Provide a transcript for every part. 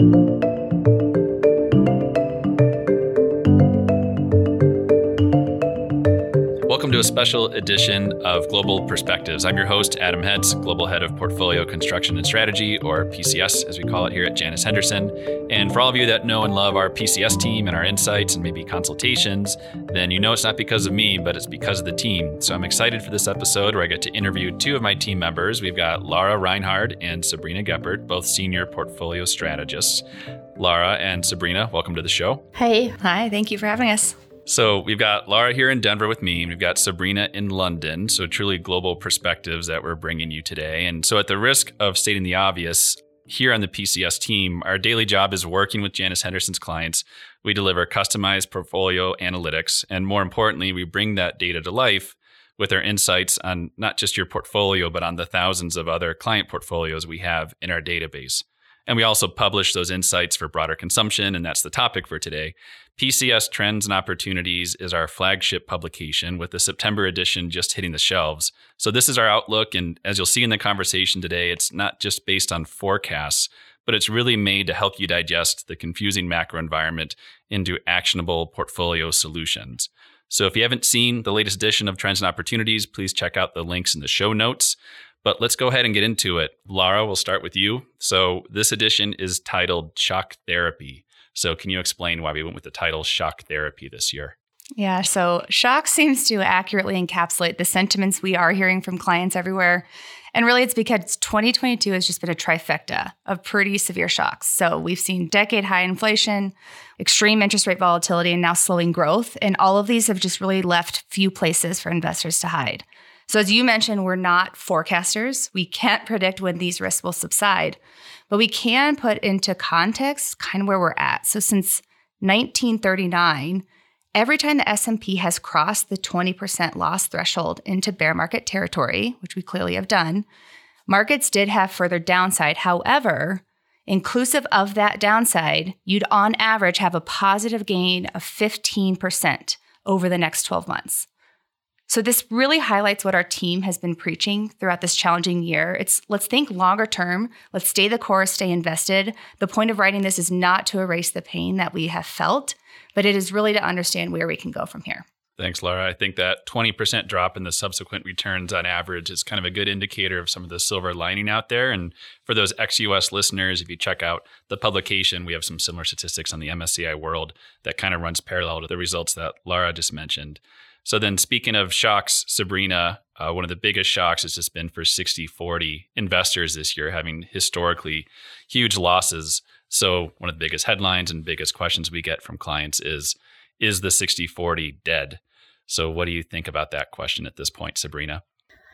thank you a special edition of Global Perspectives. I'm your host, Adam Hetts, Global Head of Portfolio Construction and Strategy, or PCS as we call it here at Janus Henderson. And for all of you that know and love our PCS team and our insights and maybe consultations, then you know it's not because of me, but it's because of the team. So I'm excited for this episode where I get to interview two of my team members. We've got Laura Reinhard and Sabrina Geppert, both senior portfolio strategists. Laura and Sabrina, welcome to the show. Hey. Hi, thank you for having us. So we've got Laura here in Denver with me, and we've got Sabrina in London. So truly global perspectives that we're bringing you today. And so, at the risk of stating the obvious, here on the PCS team, our daily job is working with Janus Henderson's clients. We deliver customized portfolio analytics, and more importantly, we bring that data to life with our insights on not just your portfolio, but on the thousands of other client portfolios we have in our database. And we also publish those insights for broader consumption, and that's the topic for today. PCS Trends and Opportunities is our flagship publication with the September edition just hitting the shelves. So, this is our outlook. And as you'll see in the conversation today, it's not just based on forecasts, but it's really made to help you digest the confusing macro environment into actionable portfolio solutions. So, if you haven't seen the latest edition of Trends and Opportunities, please check out the links in the show notes. But let's go ahead and get into it. Laura, we'll start with you. So, this edition is titled Shock Therapy. So, can you explain why we went with the title Shock Therapy this year? Yeah, so shock seems to accurately encapsulate the sentiments we are hearing from clients everywhere. And really, it's because 2022 has just been a trifecta of pretty severe shocks. So, we've seen decade high inflation, extreme interest rate volatility, and now slowing growth. And all of these have just really left few places for investors to hide. So, as you mentioned, we're not forecasters. We can't predict when these risks will subside, but we can put into context kind of where we're at. So, since 1939, every time the S&P has crossed the 20% loss threshold into bear market territory, which we clearly have done, markets did have further downside. However, inclusive of that downside, you'd on average have a positive gain of 15% over the next 12 months. So this really highlights what our team has been preaching throughout this challenging year. It's let's think longer term, let's stay the course, stay invested. The point of writing this is not to erase the pain that we have felt, but it is really to understand where we can go from here. Thanks, Laura. I think that 20% drop in the subsequent returns on average is kind of a good indicator of some of the silver lining out there. And for those ex US listeners, if you check out the publication, we have some similar statistics on the MSCI World that kind of runs parallel to the results that Laura just mentioned. So then, speaking of shocks, Sabrina, uh, one of the biggest shocks has just been for 60 40 investors this year, having historically huge losses. So, one of the biggest headlines and biggest questions we get from clients is Is the 60 40 dead? So, what do you think about that question at this point, Sabrina?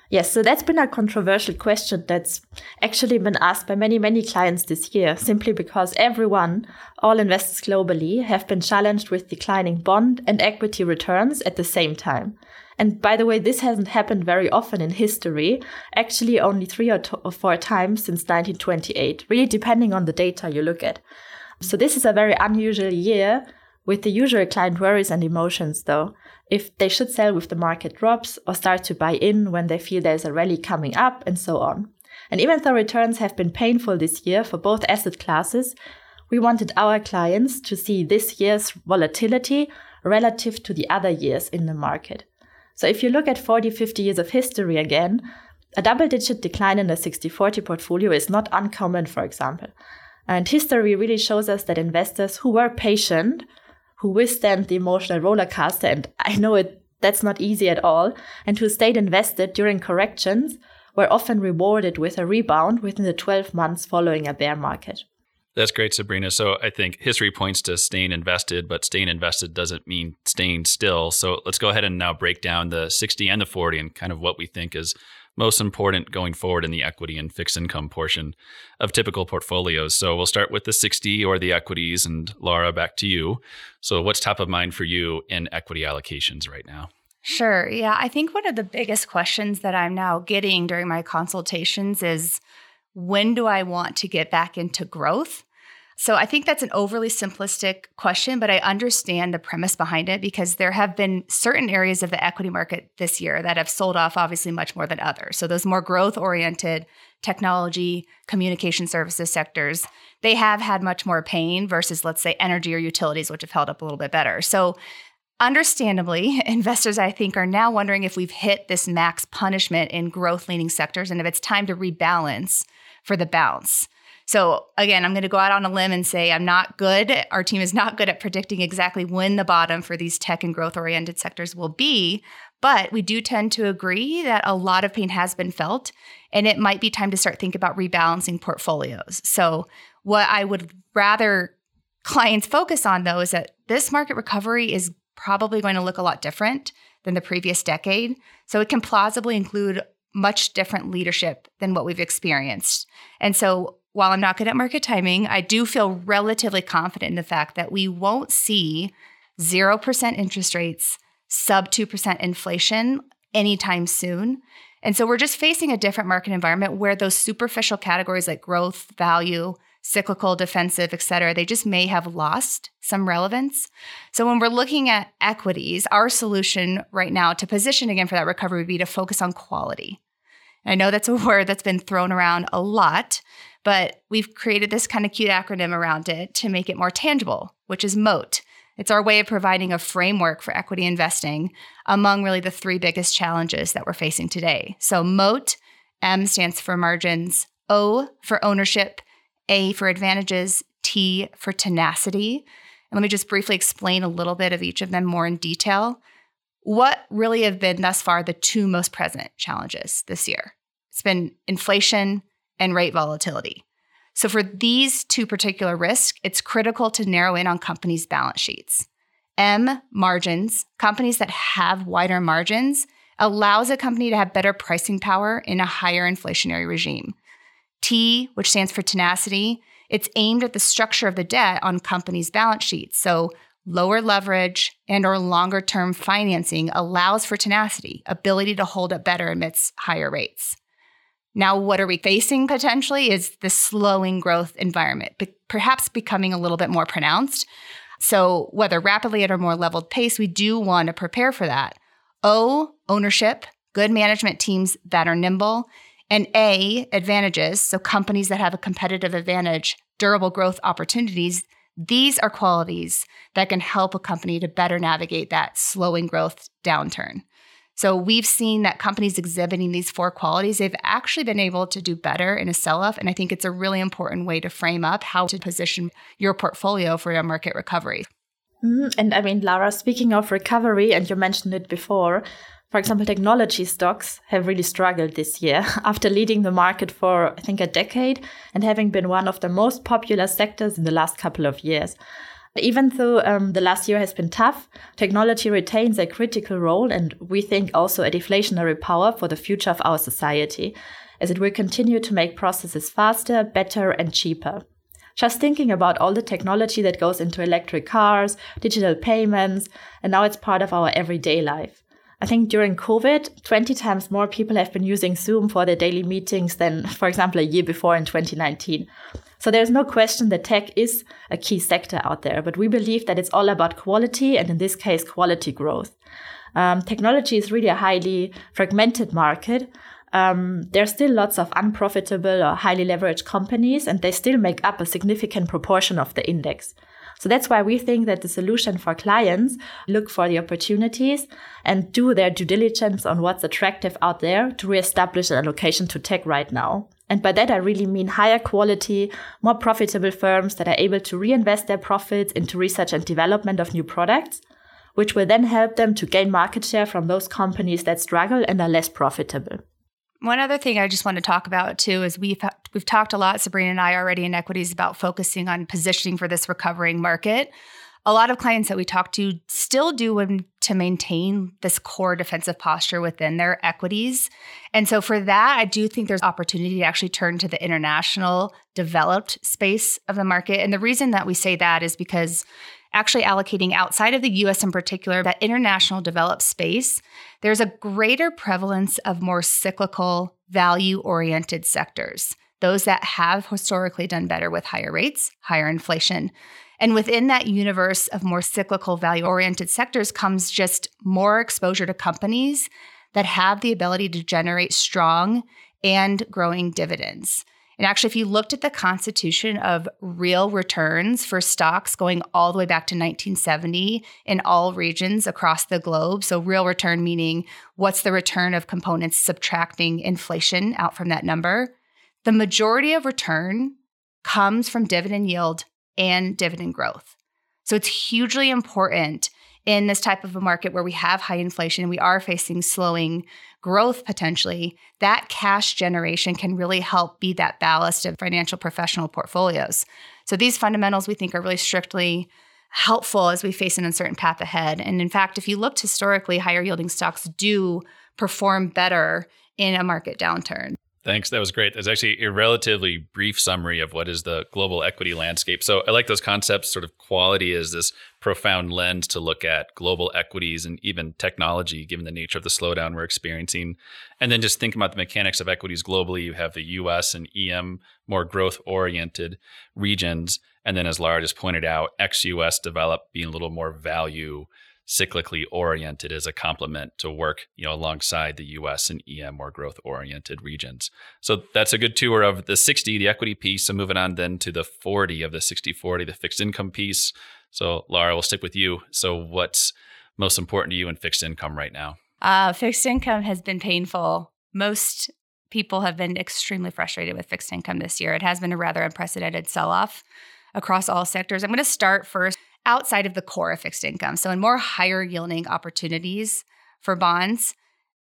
Yes, so that's been a controversial question that's actually been asked by many, many clients this year, simply because everyone, all investors globally, have been challenged with declining bond and equity returns at the same time. And by the way, this hasn't happened very often in history, actually only three or, or four times since 1928, really depending on the data you look at. So this is a very unusual year with the usual client worries and emotions though if they should sell if the market drops or start to buy in when they feel there's a rally coming up and so on. And even though returns have been painful this year for both asset classes, we wanted our clients to see this year's volatility relative to the other years in the market. So if you look at 40, 50 years of history again, a double digit decline in the 60 40 portfolio is not uncommon, for example. And history really shows us that investors who were patient who withstand the emotional roller coaster. And I know it that's not easy at all. And who stayed invested during corrections were often rewarded with a rebound within the 12 months following a bear market. That's great, Sabrina. So I think history points to staying invested, but staying invested doesn't mean staying still. So let's go ahead and now break down the 60 and the 40 and kind of what we think is most important going forward in the equity and fixed income portion of typical portfolios. So we'll start with the 60 or the equities. And Laura, back to you. So, what's top of mind for you in equity allocations right now? Sure. Yeah. I think one of the biggest questions that I'm now getting during my consultations is when do I want to get back into growth? So I think that's an overly simplistic question, but I understand the premise behind it because there have been certain areas of the equity market this year that have sold off obviously much more than others. So those more growth oriented technology, communication services sectors, they have had much more pain versus let's say energy or utilities which have held up a little bit better. So Understandably, investors, I think, are now wondering if we've hit this max punishment in growth leaning sectors and if it's time to rebalance for the bounce. So again, I'm going to go out on a limb and say I'm not good. Our team is not good at predicting exactly when the bottom for these tech and growth oriented sectors will be. But we do tend to agree that a lot of pain has been felt, and it might be time to start thinking about rebalancing portfolios. So, what I would rather clients focus on, though, is that this market recovery is probably going to look a lot different than the previous decade. So, it can plausibly include much different leadership than what we've experienced. And so, while I'm not good at market timing, I do feel relatively confident in the fact that we won't see 0% interest rates, sub 2% inflation anytime soon. And so we're just facing a different market environment where those superficial categories like growth, value, cyclical, defensive, et cetera, they just may have lost some relevance. So when we're looking at equities, our solution right now to position again for that recovery would be to focus on quality. I know that's a word that's been thrown around a lot, but we've created this kind of cute acronym around it to make it more tangible, which is MOAT. It's our way of providing a framework for equity investing among really the three biggest challenges that we're facing today. So, MOAT, M stands for margins, O for ownership, A for advantages, T for tenacity. And let me just briefly explain a little bit of each of them more in detail. What really have been thus far the two most present challenges this year? It's been inflation and rate volatility. So, for these two particular risks, it's critical to narrow in on companies' balance sheets. M, margins. Companies that have wider margins allows a company to have better pricing power in a higher inflationary regime. T, which stands for tenacity, it's aimed at the structure of the debt on companies' balance sheets. So, lower leverage and or longer term financing allows for tenacity, ability to hold up better amidst higher rates. Now, what are we facing potentially is the slowing growth environment, perhaps becoming a little bit more pronounced. So, whether rapidly at a more leveled pace, we do want to prepare for that. O, ownership, good management teams that are nimble. And A, advantages, so companies that have a competitive advantage, durable growth opportunities. These are qualities that can help a company to better navigate that slowing growth downturn. So we've seen that companies exhibiting these four qualities, they've actually been able to do better in a sell off. And I think it's a really important way to frame up how to position your portfolio for a market recovery. Mm, and I mean, Lara, speaking of recovery, and you mentioned it before, for example, technology stocks have really struggled this year after leading the market for, I think, a decade and having been one of the most popular sectors in the last couple of years. Even though um, the last year has been tough, technology retains a critical role and we think also a deflationary power for the future of our society, as it will continue to make processes faster, better, and cheaper. Just thinking about all the technology that goes into electric cars, digital payments, and now it's part of our everyday life. I think during COVID, 20 times more people have been using Zoom for their daily meetings than, for example, a year before in 2019. So there's no question that tech is a key sector out there, but we believe that it's all about quality and in this case, quality growth. Um, technology is really a highly fragmented market. Um, there's still lots of unprofitable or highly leveraged companies, and they still make up a significant proportion of the index. So that's why we think that the solution for clients look for the opportunities and do their due diligence on what's attractive out there to reestablish an allocation to tech right now. And by that, I really mean higher quality, more profitable firms that are able to reinvest their profits into research and development of new products, which will then help them to gain market share from those companies that struggle and are less profitable. One other thing I just want to talk about too is we've we've talked a lot, Sabrina and I already in equities about focusing on positioning for this recovering market a lot of clients that we talk to still do want to maintain this core defensive posture within their equities. And so for that, I do think there's opportunity to actually turn to the international developed space of the market. And the reason that we say that is because actually allocating outside of the US in particular, that international developed space, there's a greater prevalence of more cyclical, value oriented sectors. those that have historically done better with higher rates, higher inflation. And within that universe of more cyclical value oriented sectors comes just more exposure to companies that have the ability to generate strong and growing dividends. And actually, if you looked at the constitution of real returns for stocks going all the way back to 1970 in all regions across the globe, so real return meaning what's the return of components subtracting inflation out from that number, the majority of return comes from dividend yield and dividend growth. So it's hugely important in this type of a market where we have high inflation, and we are facing slowing growth potentially, that cash generation can really help be that ballast of financial professional portfolios. So these fundamentals we think are really strictly helpful as we face an uncertain path ahead. And in fact, if you looked historically, higher yielding stocks do perform better in a market downturn. Thanks. That was great. That's actually a relatively brief summary of what is the global equity landscape. So I like those concepts. Sort of quality is this profound lens to look at global equities and even technology, given the nature of the slowdown we're experiencing. And then just think about the mechanics of equities globally. You have the US and EM, more growth oriented regions. And then, as Lara just pointed out, ex US developed being a little more value cyclically oriented as a complement to work, you know, alongside the US and EM more growth oriented regions. So that's a good tour of the 60, the equity piece. So moving on then to the 40 of the 60 40, the fixed income piece. So Laura, we'll stick with you. So what's most important to you in fixed income right now? Uh, fixed income has been painful. Most people have been extremely frustrated with fixed income this year. It has been a rather unprecedented sell off across all sectors. I'm going to start first outside of the core of fixed income. So, in more higher yielding opportunities for bonds,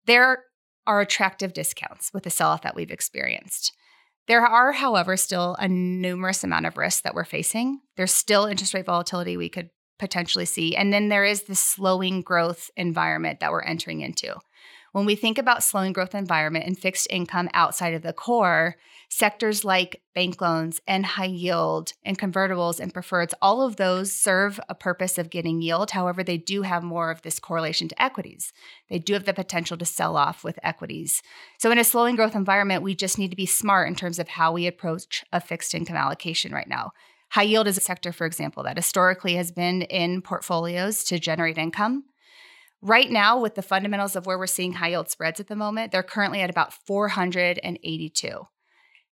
there are attractive discounts with the sell off that we've experienced. There are, however, still a numerous amount of risks that we're facing. There's still interest rate volatility we could potentially see. And then there is the slowing growth environment that we're entering into. When we think about slowing growth environment and fixed income outside of the core, sectors like bank loans and high yield and convertibles and preferreds, all of those serve a purpose of getting yield. However, they do have more of this correlation to equities. They do have the potential to sell off with equities. So, in a slowing growth environment, we just need to be smart in terms of how we approach a fixed income allocation right now. High yield is a sector, for example, that historically has been in portfolios to generate income. Right now, with the fundamentals of where we're seeing high yield spreads at the moment, they're currently at about 482.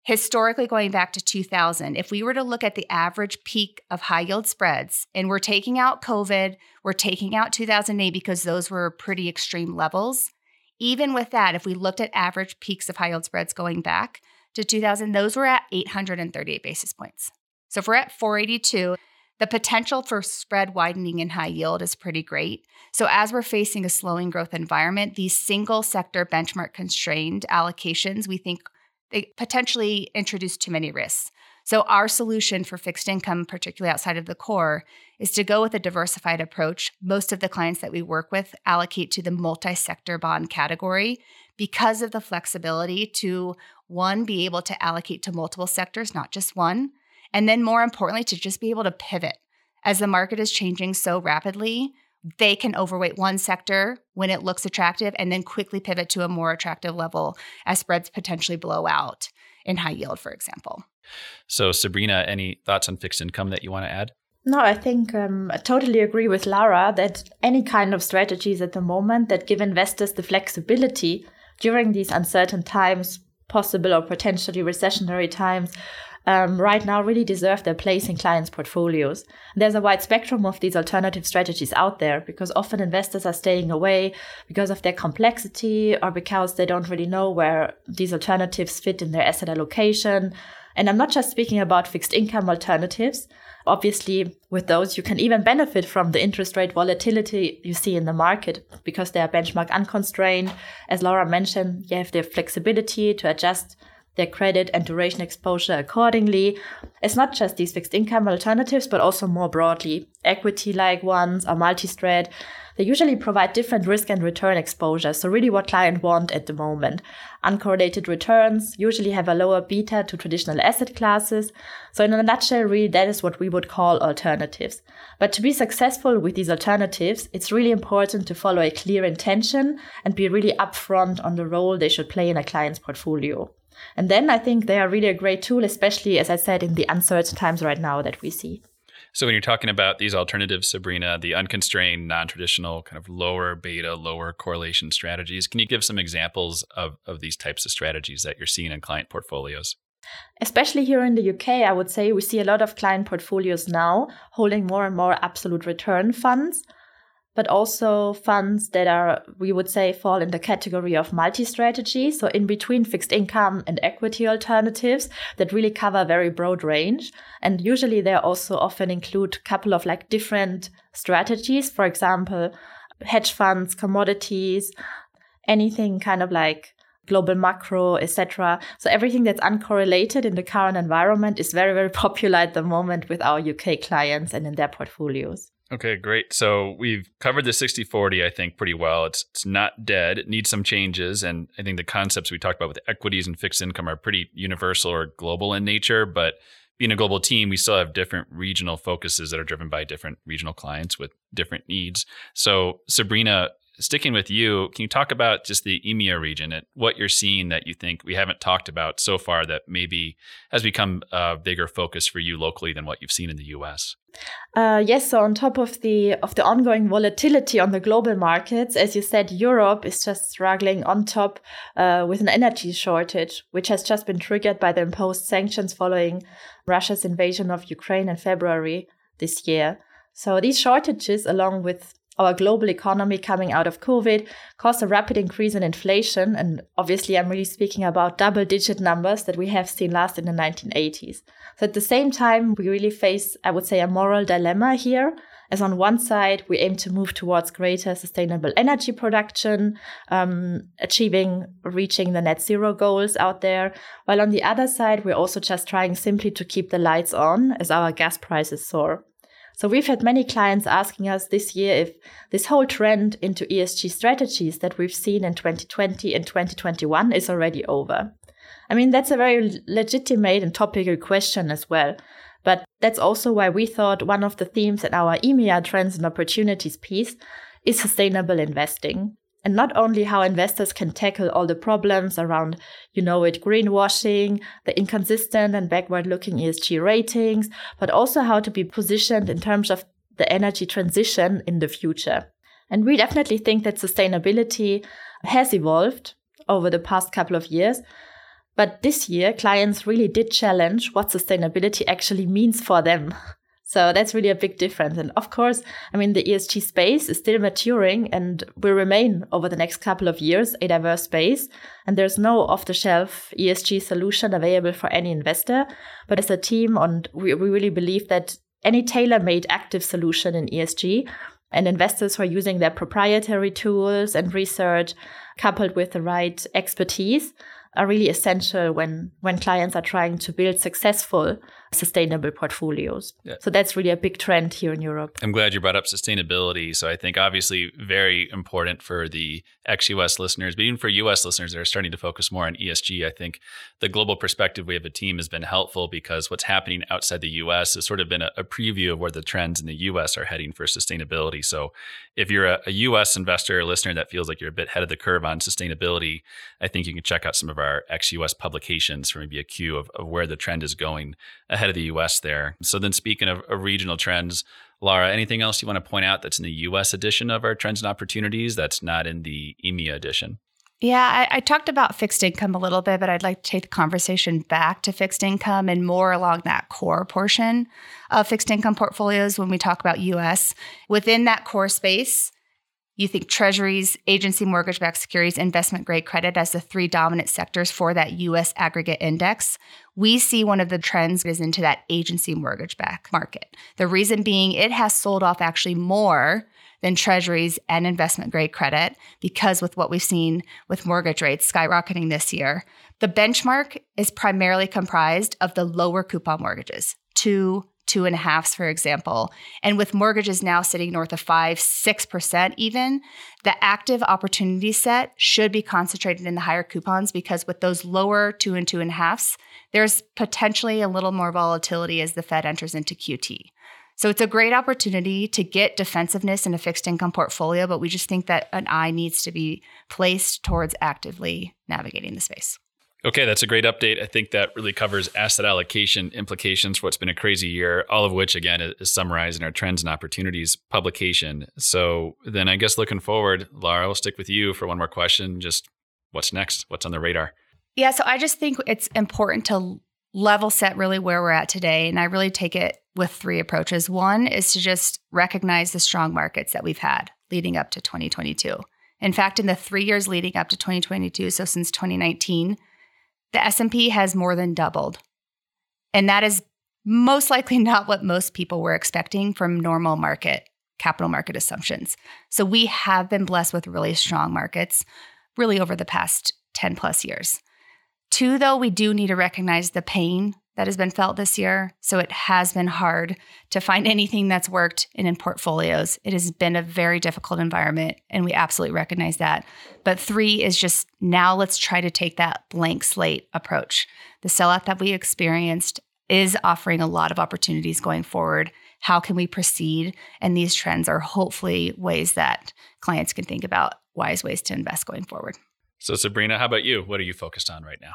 Historically, going back to 2000, if we were to look at the average peak of high yield spreads, and we're taking out COVID, we're taking out 2008 because those were pretty extreme levels. Even with that, if we looked at average peaks of high yield spreads going back to 2000, those were at 838 basis points. So if we're at 482, the potential for spread widening in high yield is pretty great. So, as we're facing a slowing growth environment, these single sector benchmark constrained allocations, we think they potentially introduce too many risks. So, our solution for fixed income, particularly outside of the core, is to go with a diversified approach. Most of the clients that we work with allocate to the multi sector bond category because of the flexibility to one, be able to allocate to multiple sectors, not just one and then, more importantly, to just be able to pivot. As the market is changing so rapidly, they can overweight one sector when it looks attractive and then quickly pivot to a more attractive level as spreads potentially blow out in high yield, for example. So, Sabrina, any thoughts on fixed income that you want to add? No, I think um, I totally agree with Lara that any kind of strategies at the moment that give investors the flexibility during these uncertain times, possible or potentially recessionary times, um, right now really deserve their place in clients' portfolios. There's a wide spectrum of these alternative strategies out there because often investors are staying away because of their complexity or because they don't really know where these alternatives fit in their asset allocation. And I'm not just speaking about fixed income alternatives. Obviously, with those, you can even benefit from the interest rate volatility you see in the market because they are benchmark unconstrained. As Laura mentioned, you have the flexibility to adjust their credit and duration exposure accordingly. It's not just these fixed income alternatives, but also more broadly, equity like ones or multi strat. They usually provide different risk and return exposure. So, really, what clients want at the moment. Uncorrelated returns usually have a lower beta to traditional asset classes. So, in a nutshell, really, that is what we would call alternatives. But to be successful with these alternatives, it's really important to follow a clear intention and be really upfront on the role they should play in a client's portfolio. And then I think they are really a great tool, especially, as I said, in the uncertain times right now that we see. So when you're talking about these alternatives, Sabrina, the unconstrained, non-traditional, kind of lower beta, lower correlation strategies, can you give some examples of, of these types of strategies that you're seeing in client portfolios? Especially here in the UK, I would say we see a lot of client portfolios now holding more and more absolute return funds but also funds that are, we would say, fall in the category of multi strategy. So in between fixed income and equity alternatives that really cover very broad range. And usually they also often include a couple of like different strategies. For example, hedge funds, commodities, anything kind of like global macro, etc. So everything that's uncorrelated in the current environment is very, very popular at the moment with our UK clients and in their portfolios. Okay, great. So we've covered the 60 40, I think, pretty well. It's, it's not dead. It needs some changes. And I think the concepts we talked about with equities and fixed income are pretty universal or global in nature. But being a global team, we still have different regional focuses that are driven by different regional clients with different needs. So, Sabrina, sticking with you, can you talk about just the EMEA region and what you're seeing that you think we haven't talked about so far that maybe has become a bigger focus for you locally than what you've seen in the US? Uh, yes, so on top of the of the ongoing volatility on the global markets, as you said, Europe is just struggling on top uh, with an energy shortage, which has just been triggered by the imposed sanctions following Russia's invasion of Ukraine in February this year. So these shortages, along with our global economy coming out of COVID caused a rapid increase in inflation. And obviously, I'm really speaking about double digit numbers that we have seen last in the 1980s. So at the same time, we really face, I would say, a moral dilemma here. As on one side, we aim to move towards greater sustainable energy production, um, achieving, reaching the net zero goals out there. While on the other side, we're also just trying simply to keep the lights on as our gas prices soar. So we've had many clients asking us this year if this whole trend into ESG strategies that we've seen in 2020 and 2021 is already over. I mean, that's a very legitimate and topical question as well. But that's also why we thought one of the themes in our EMEA trends and opportunities piece is sustainable investing and not only how investors can tackle all the problems around, you know, it greenwashing, the inconsistent and backward looking ESG ratings, but also how to be positioned in terms of the energy transition in the future. And we definitely think that sustainability has evolved over the past couple of years. But this year, clients really did challenge what sustainability actually means for them. So that's really a big difference. And of course, I mean, the ESG space is still maturing and will remain over the next couple of years a diverse space. And there's no off the shelf ESG solution available for any investor. But as a team, and we, we really believe that any tailor made active solution in ESG and investors who are using their proprietary tools and research coupled with the right expertise are really essential when when clients are trying to build successful sustainable portfolios. Yeah. So that's really a big trend here in Europe. I'm glad you brought up sustainability. So I think obviously very important for the ex-US listeners, but even for US listeners that are starting to focus more on ESG, I think the global perspective we have a team has been helpful because what's happening outside the US has sort of been a, a preview of where the trends in the US are heading for sustainability. So if you're a, a US investor or listener that feels like you're a bit ahead of the curve on sustainability, I think you can check out some of our ex-US publications for maybe a cue of, of where the trend is going ahead of the US there. So then speaking of, of regional trends, Laura, anything else you want to point out that's in the US edition of our trends and opportunities that's not in the EMEA edition? Yeah, I, I, talked about fixed income a little bit, but I'd like to take the conversation back to fixed income and more along that core portion of fixed income portfolios when we talk about US. Within that core space, you think treasuries, agency mortgage backed securities, investment grade credit as the three dominant sectors for that US aggregate index. We see one of the trends is into that agency mortgage backed market. The reason being it has sold off actually more than treasuries and investment grade credit because with what we've seen with mortgage rates skyrocketing this year, the benchmark is primarily comprised of the lower coupon mortgages, two two and a halfs, for example. And with mortgages now sitting north of five, 6% even, the active opportunity set should be concentrated in the higher coupons because with those lower two and two and a halfs, there's potentially a little more volatility as the Fed enters into QT. So it's a great opportunity to get defensiveness in a fixed income portfolio, but we just think that an eye needs to be placed towards actively navigating the space. Okay, that's a great update. I think that really covers asset allocation implications for what's been a crazy year, all of which, again, is summarized in our Trends and Opportunities publication. So then I guess looking forward, Laura, we'll stick with you for one more question. Just what's next? What's on the radar? Yeah, so I just think it's important to level set really where we're at today. And I really take it with three approaches. One is to just recognize the strong markets that we've had leading up to 2022. In fact, in the three years leading up to 2022, so since 2019, the S&P has more than doubled. And that is most likely not what most people were expecting from normal market capital market assumptions. So we have been blessed with really strong markets really over the past 10 plus years. Two, though, we do need to recognize the pain that has been felt this year. So it has been hard to find anything that's worked in, in portfolios. It has been a very difficult environment, and we absolutely recognize that. But three is just now let's try to take that blank slate approach. The sellout that we experienced is offering a lot of opportunities going forward. How can we proceed? And these trends are hopefully ways that clients can think about wise ways to invest going forward. So, Sabrina, how about you? What are you focused on right now?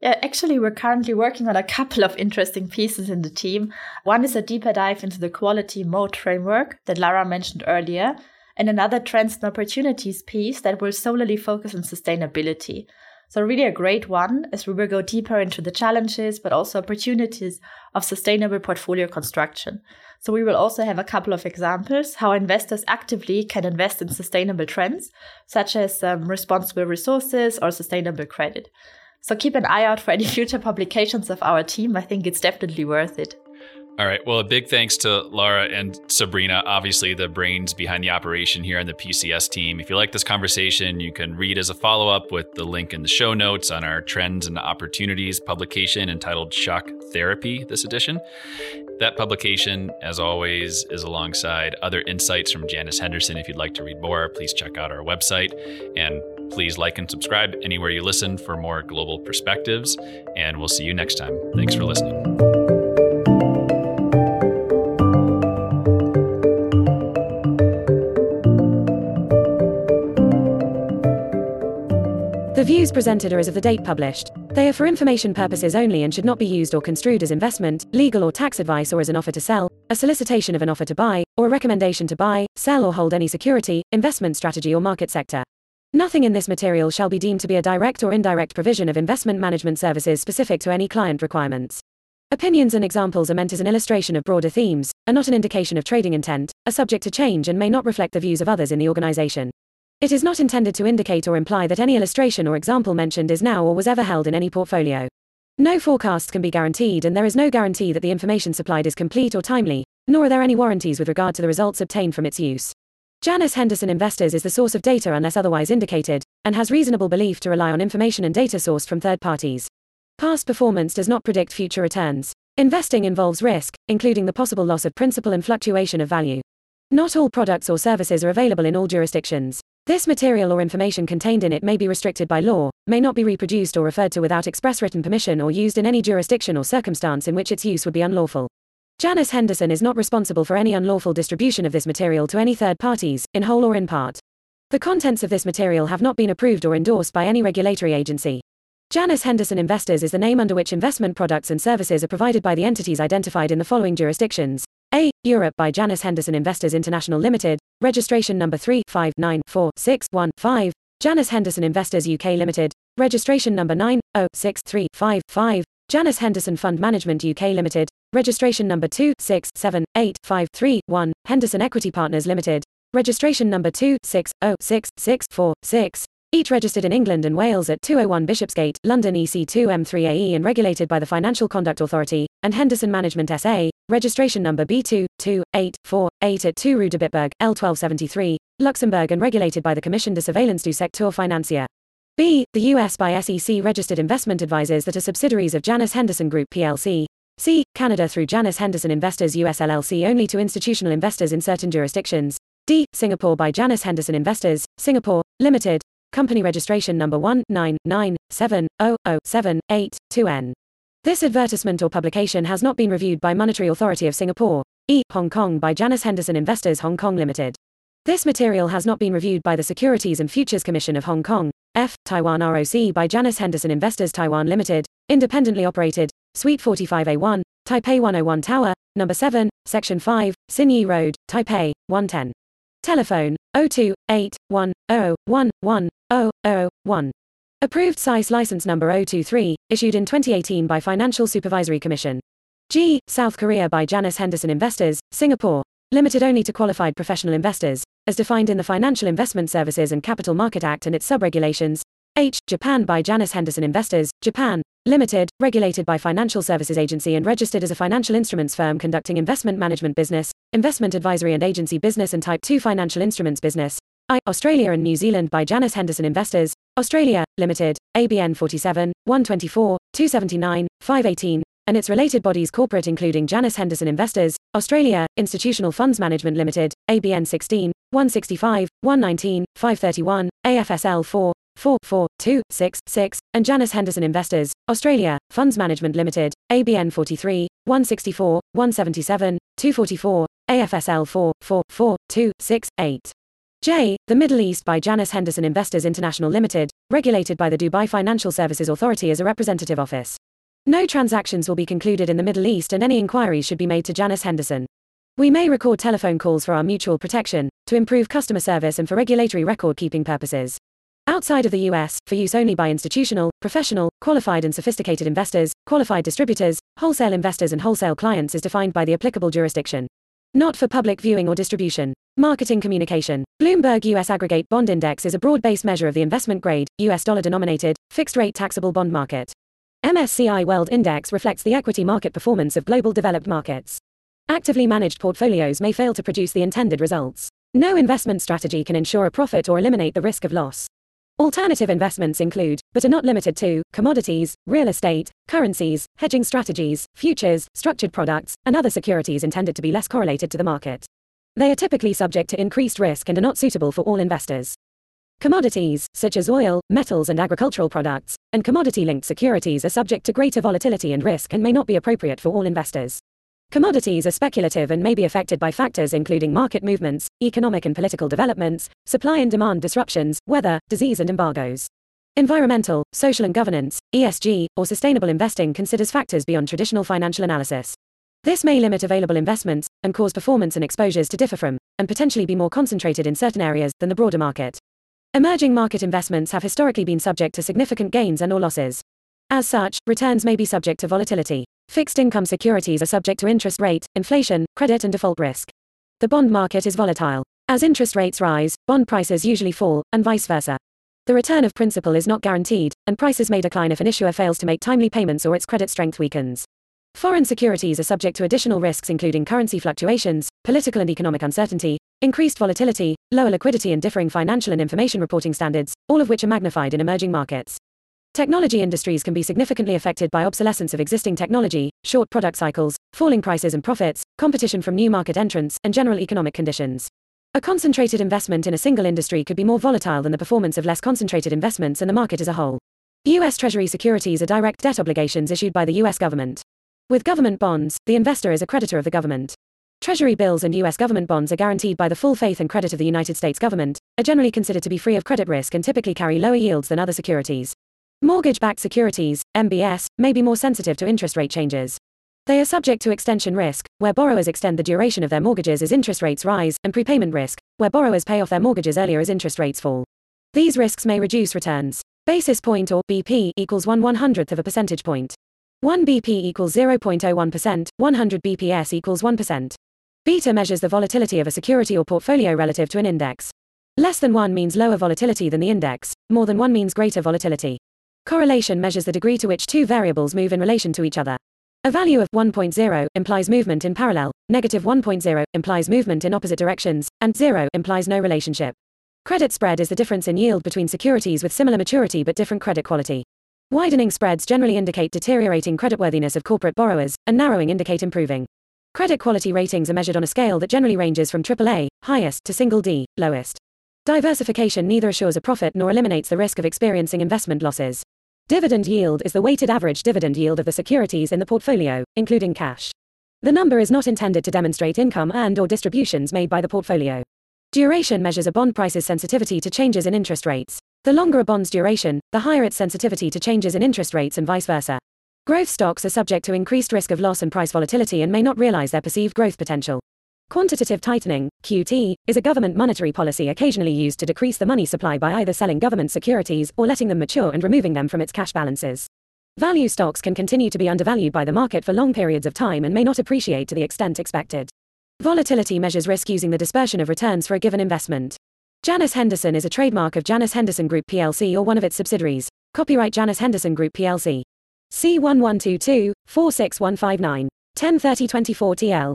Yeah, actually, we're currently working on a couple of interesting pieces in the team. One is a deeper dive into the quality MOAT framework that Lara mentioned earlier, and another trends and opportunities piece that will solely focus on sustainability. So, really, a great one as we will go deeper into the challenges, but also opportunities of sustainable portfolio construction. So, we will also have a couple of examples how investors actively can invest in sustainable trends, such as um, responsible resources or sustainable credit. So keep an eye out for any future publications of our team. I think it's definitely worth it. All right. Well, a big thanks to Laura and Sabrina, obviously the brains behind the operation here on the PCS team. If you like this conversation, you can read as a follow up with the link in the show notes on our Trends and Opportunities publication entitled Shock Therapy this edition. That publication, as always, is alongside other insights from Janus Henderson. If you'd like to read more, please check out our website. And please like and subscribe anywhere you listen for more global perspectives. And we'll see you next time. Thanks for listening. The views presented are as of the date published. They are for information purposes only and should not be used or construed as investment, legal or tax advice or as an offer to sell, a solicitation of an offer to buy, or a recommendation to buy, sell or hold any security, investment strategy or market sector. Nothing in this material shall be deemed to be a direct or indirect provision of investment management services specific to any client requirements. Opinions and examples are meant as an illustration of broader themes, are not an indication of trading intent, are subject to change and may not reflect the views of others in the organization. It is not intended to indicate or imply that any illustration or example mentioned is now or was ever held in any portfolio. No forecasts can be guaranteed and there is no guarantee that the information supplied is complete or timely, nor are there any warranties with regard to the results obtained from its use. Janus Henderson Investors is the source of data unless otherwise indicated, and has reasonable belief to rely on information and data sourced from third parties. Past performance does not predict future returns. Investing involves risk, including the possible loss of principal and fluctuation of value. Not all products or services are available in all jurisdictions. This material or information contained in it may be restricted by law, may not be reproduced or referred to without express written permission or used in any jurisdiction or circumstance in which its use would be unlawful. Janus Henderson is not responsible for any unlawful distribution of this material to any third parties, in whole or in part. The contents of this material have not been approved or endorsed by any regulatory agency. Janus Henderson Investors is the name under which investment products and services are provided by the entities identified in the following jurisdictions. A. Europe by Janus Henderson Investors International Limited, registration number 3594615. Janus Henderson Investors UK Limited, registration number 906355. Janus Henderson Fund Management UK Limited, registration number 2678531. Henderson Equity Partners Limited, registration number 2606646 each registered in England and Wales at 201 Bishopsgate, London EC2M3AE and regulated by the Financial Conduct Authority, and Henderson Management SA, registration number B22848 at 2 Rue de Bitburg, L1273, Luxembourg and regulated by the Commission de Surveillance du Secteur Financier. B. The US by SEC registered investment advisors that are subsidiaries of Janus Henderson Group plc. C. Canada through Janus Henderson Investors US LLC only to institutional investors in certain jurisdictions. D. Singapore by Janus Henderson Investors, Singapore, Limited, company registration number 199700782N. This advertisement or publication has not been reviewed by Monetary Authority of Singapore, E. Hong Kong by Janus Henderson Investors Hong Kong Limited. This material has not been reviewed by the Securities and Futures Commission of Hong Kong, F. Taiwan ROC by Janus Henderson Investors Taiwan Limited, independently operated, Suite 45A1, Taipei 101 Tower, Number 7, Section 5, Sin Yi Road, Taipei, 110. Telephone 02 81 1. Approved SICE license number 023, issued in 2018 by Financial Supervisory Commission. G. South Korea by Janus Henderson Investors, Singapore. Limited only to qualified professional investors, as defined in the Financial Investment Services and Capital Market Act and its subregulations. H. Japan by Janus Henderson Investors, Japan. Limited, regulated by Financial Services Agency and registered as a financial instruments firm conducting investment management business, investment advisory and agency business and type 2 financial instruments business. I. Australia and New Zealand by Janus Henderson Investors, Australia, Limited, ABN 47, 124, 279, 518, and its related bodies corporate including Janus Henderson Investors, Australia, Institutional Funds Management Limited, ABN 16, 165, 119, 531, AFSL 4, 4, 4, 2, 6, 6, and Janus Henderson Investors, Australia, Funds Management Limited, ABN 43, 164, 177, 244, AFSL 4, 4, 4, 2, 6, 8. J. The Middle East by Janus Henderson Investors International Limited, regulated by the Dubai Financial Services Authority as a representative office. No transactions will be concluded in the Middle East and any inquiries should be made to Janus Henderson. We may record telephone calls for our mutual protection, to improve customer service and for regulatory record keeping purposes. Outside of the US, for use only by institutional, professional, qualified and sophisticated investors, qualified distributors, wholesale investors and wholesale clients is defined by the applicable jurisdiction. Not for public viewing or distribution. Marketing communication. Bloomberg US Aggregate Bond Index is a broad-based measure of the investment grade, US dollar denominated, fixed rate taxable bond market. MSCI World Index reflects the equity market performance of global developed markets. Actively managed portfolios may fail to produce the intended results. No investment strategy can ensure a profit or eliminate the risk of loss. Alternative investments include, but are not limited to, commodities, real estate, currencies, hedging strategies, futures, structured products, and other securities intended to be less correlated to the market. They are typically subject to increased risk and are not suitable for all investors. Commodities, such as oil, metals, and agricultural products, and commodity linked securities are subject to greater volatility and risk and may not be appropriate for all investors. Commodities are speculative and may be affected by factors including market movements, economic and political developments, supply and demand disruptions, weather, disease, and embargoes. Environmental, social and governance, ESG, or sustainable investing considers factors beyond traditional financial analysis. This may limit available investments and cause performance and exposures to differ from, and potentially be more concentrated in certain areas than the broader market. Emerging market investments have historically been subject to significant gains and or losses. As such, returns may be subject to volatility. Fixed income securities are subject to interest rate, inflation, credit, and default risk. The bond market is volatile. As interest rates rise, bond prices usually fall, and vice versa. The return of principal is not guaranteed, and prices may decline if an issuer fails to make timely payments or its credit strength weakens. Foreign securities are subject to additional risks including currency fluctuations, political and economic uncertainty, increased volatility, lower liquidity and differing financial and information reporting standards, all of which are magnified in emerging markets. Technology industries can be significantly affected by obsolescence of existing technology, short product cycles, falling prices and profits, competition from new market entrants, and general economic conditions. A concentrated investment in a single industry could be more volatile than the performance of less concentrated investments in the market as a whole. U.S. Treasury securities are direct debt obligations issued by the U.S. government. With government bonds, the investor is a creditor of the government. Treasury bills and U.S. government bonds are guaranteed by the full faith and credit of the United States government, are generally considered to be free of credit risk and typically carry lower yields than other securities. Mortgage-backed securities, MBS, may be more sensitive to interest rate changes. They are subject to extension risk, where borrowers extend the duration of their mortgages as interest rates rise, and prepayment risk, where borrowers pay off their mortgages earlier as interest rates fall. These risks may reduce returns. Basis point or BP equals 1 100th of a percentage point. 1 BP equals 0.01%, 100 BPS equals 1%. Beta measures the volatility of a security or portfolio relative to an index. Less than 1 means lower volatility than the index, more than 1 means greater volatility. Correlation measures the degree to which two variables move in relation to each other. A value of 1.0 implies movement in parallel, negative 1.0 implies movement in opposite directions, and 0 implies no relationship. Credit spread is the difference in yield between securities with similar maturity but different credit quality. Widening spreads generally indicate deteriorating creditworthiness of corporate borrowers, and narrowing indicate improving. Credit quality ratings are measured on a scale that generally ranges from AAA, highest, to single D, lowest. Diversification neither assures a profit nor eliminates the risk of experiencing investment losses. Dividend yield is the weighted average dividend yield of the securities in the portfolio, including cash. The number is not intended to demonstrate income and or distributions made by the portfolio. Duration measures a bond price's sensitivity to changes in interest rates. The longer a bond's duration, the higher its sensitivity to changes in interest rates and vice versa. Growth stocks are subject to increased risk of loss and price volatility and may not realize their perceived growth potential. Quantitative tightening, QT, is a government monetary policy occasionally used to decrease the money supply by either selling government securities or letting them mature and removing them from its cash balances. Value stocks can continue to be undervalued by the market for long periods of time and may not appreciate to the extent expected. Volatility measures risk using the dispersion of returns for a given investment. Janus Henderson is a trademark of Janus Henderson Group plc or one of its subsidiaries. Copyright Janus Henderson Group plc. C1122 46159 103024 TL.